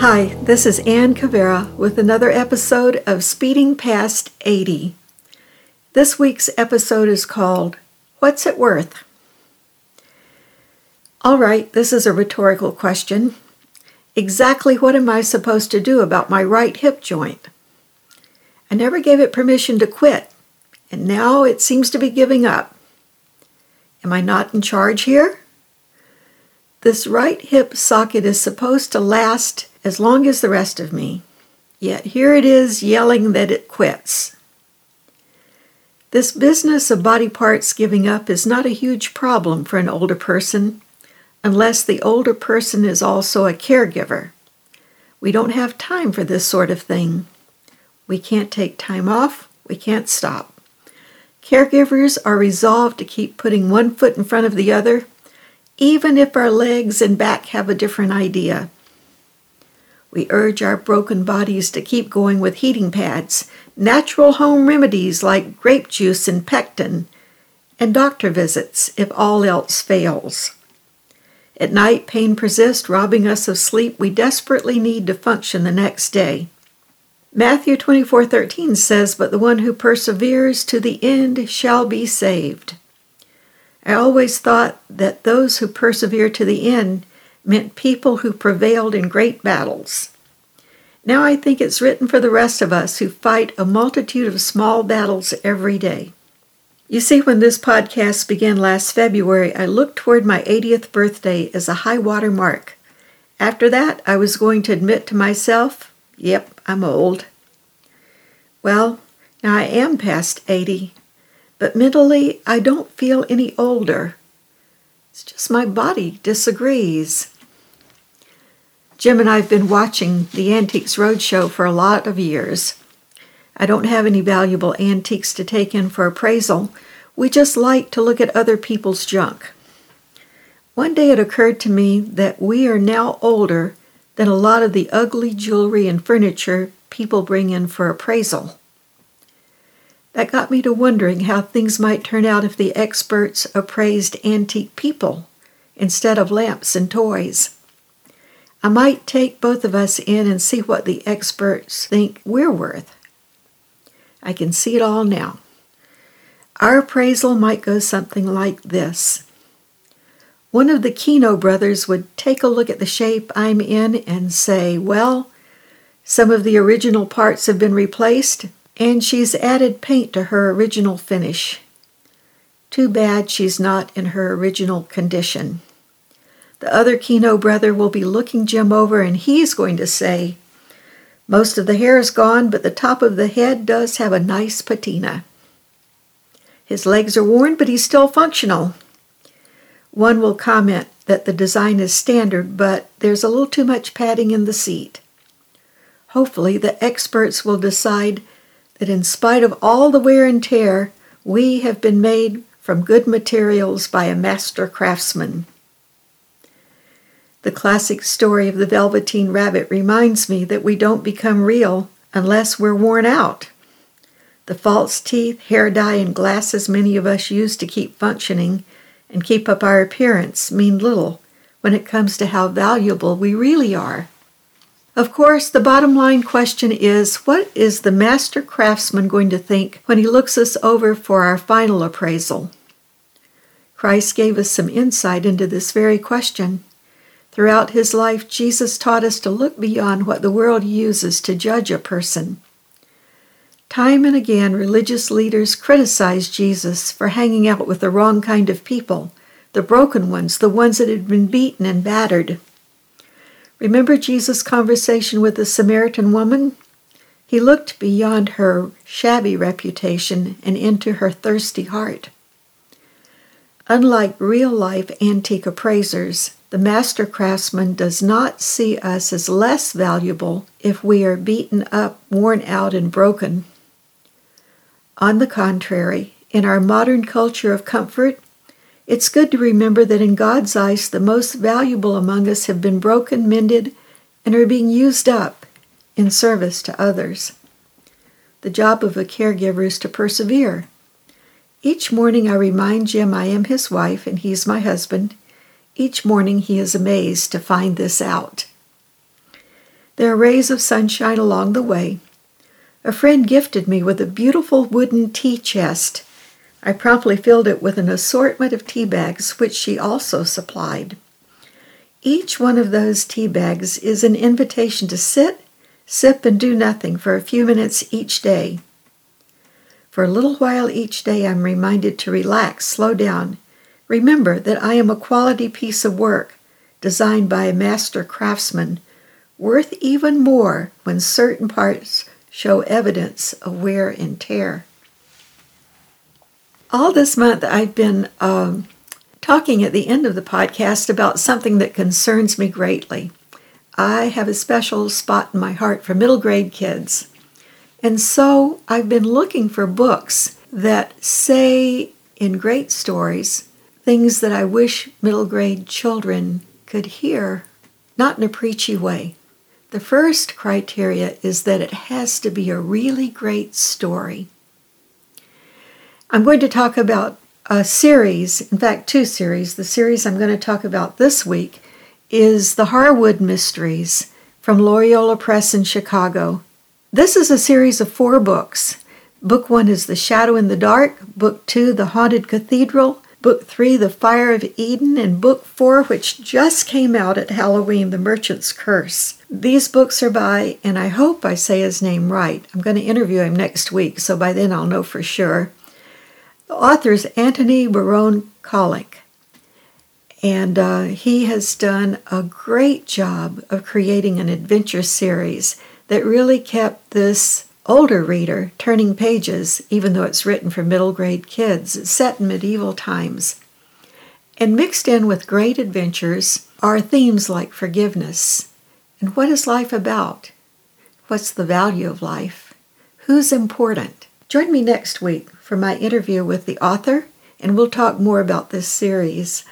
Hi, this is Ann Cavera with another episode of Speeding Past 80. This week's episode is called What's It Worth? All right, this is a rhetorical question. Exactly what am I supposed to do about my right hip joint? I never gave it permission to quit, and now it seems to be giving up. Am I not in charge here? This right hip socket is supposed to last as long as the rest of me, yet here it is yelling that it quits. This business of body parts giving up is not a huge problem for an older person unless the older person is also a caregiver. We don't have time for this sort of thing. We can't take time off, we can't stop. Caregivers are resolved to keep putting one foot in front of the other even if our legs and back have a different idea. We urge our broken bodies to keep going with heating pads, natural home remedies like grape juice and pectin, and doctor visits if all else fails. At night, pain persists, robbing us of sleep we desperately need to function the next day. Matthew 24:13 says, "But the one who perseveres to the end shall be saved." I always thought that those who persevere to the end meant people who prevailed in great battles. Now I think it's written for the rest of us who fight a multitude of small battles every day. You see, when this podcast began last February, I looked toward my 80th birthday as a high water mark. After that, I was going to admit to myself, yep, I'm old. Well, now I am past 80, but mentally, I don't feel any older. It's just my body disagrees. Jim and I have been watching the Antiques Roadshow for a lot of years. I don't have any valuable antiques to take in for appraisal. We just like to look at other people's junk. One day it occurred to me that we are now older than a lot of the ugly jewelry and furniture people bring in for appraisal. That got me to wondering how things might turn out if the experts appraised antique people instead of lamps and toys. I might take both of us in and see what the experts think we're worth. I can see it all now. Our appraisal might go something like this. One of the Keno brothers would take a look at the shape I'm in and say, Well, some of the original parts have been replaced, and she's added paint to her original finish. Too bad she's not in her original condition. The other Keno brother will be looking Jim over and he's going to say, Most of the hair is gone, but the top of the head does have a nice patina. His legs are worn, but he's still functional. One will comment that the design is standard, but there's a little too much padding in the seat. Hopefully, the experts will decide that in spite of all the wear and tear, we have been made from good materials by a master craftsman. The classic story of the Velveteen Rabbit reminds me that we don't become real unless we're worn out. The false teeth, hair dye, and glasses many of us use to keep functioning and keep up our appearance mean little when it comes to how valuable we really are. Of course, the bottom line question is what is the master craftsman going to think when he looks us over for our final appraisal? Christ gave us some insight into this very question. Throughout his life, Jesus taught us to look beyond what the world uses to judge a person. Time and again, religious leaders criticized Jesus for hanging out with the wrong kind of people, the broken ones, the ones that had been beaten and battered. Remember Jesus' conversation with the Samaritan woman? He looked beyond her shabby reputation and into her thirsty heart. Unlike real life antique appraisers, the master craftsman does not see us as less valuable if we are beaten up, worn out, and broken. On the contrary, in our modern culture of comfort, it's good to remember that in God's eyes, the most valuable among us have been broken, mended, and are being used up in service to others. The job of a caregiver is to persevere. Each morning I remind Jim I am his wife and he's my husband. Each morning he is amazed to find this out. There are rays of sunshine along the way. A friend gifted me with a beautiful wooden tea chest. I promptly filled it with an assortment of tea bags, which she also supplied. Each one of those tea bags is an invitation to sit, sip, and do nothing for a few minutes each day. For a little while each day, I'm reminded to relax, slow down. Remember that I am a quality piece of work designed by a master craftsman, worth even more when certain parts show evidence of wear and tear. All this month, I've been um, talking at the end of the podcast about something that concerns me greatly. I have a special spot in my heart for middle grade kids. And so I've been looking for books that say in great stories things that I wish middle grade children could hear, not in a preachy way. The first criteria is that it has to be a really great story. I'm going to talk about a series, in fact, two series. The series I'm going to talk about this week is The Harwood Mysteries from Loyola Press in Chicago. This is a series of four books. Book one is The Shadow in the Dark, Book two, The Haunted Cathedral, Book three, The Fire of Eden, and Book four, which just came out at Halloween, The Merchant's Curse. These books are by, and I hope I say his name right. I'm going to interview him next week, so by then I'll know for sure. Author is Antony Barone Kolenc, and uh, he has done a great job of creating an adventure series that really kept this older reader turning pages, even though it's written for middle grade kids. Set in medieval times. And mixed in with great adventures are themes like forgiveness. And what is life about? What's the value of life? Who's important? Join me next week for my interview with the author, and we'll talk more about this series.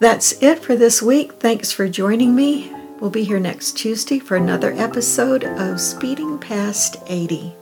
That's it for this week. Thanks for joining me. We'll be here next Tuesday for another episode of Speeding Past 80.